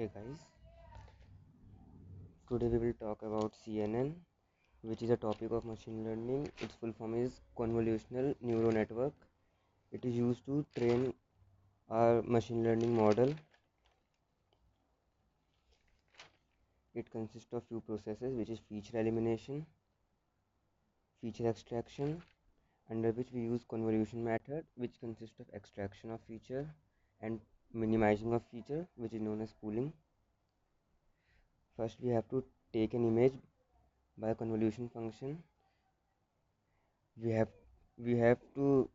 Hey guys, today we will talk about CNN, which is a topic of machine learning. Its full form is convolutional neural network. It is used to train our machine learning model. It consists of few processes, which is feature elimination, feature extraction, under which we use convolution method, which consists of extraction of feature and minimizing of feature, which is known as pooling. First we have to take an image by convolution function. We have we have to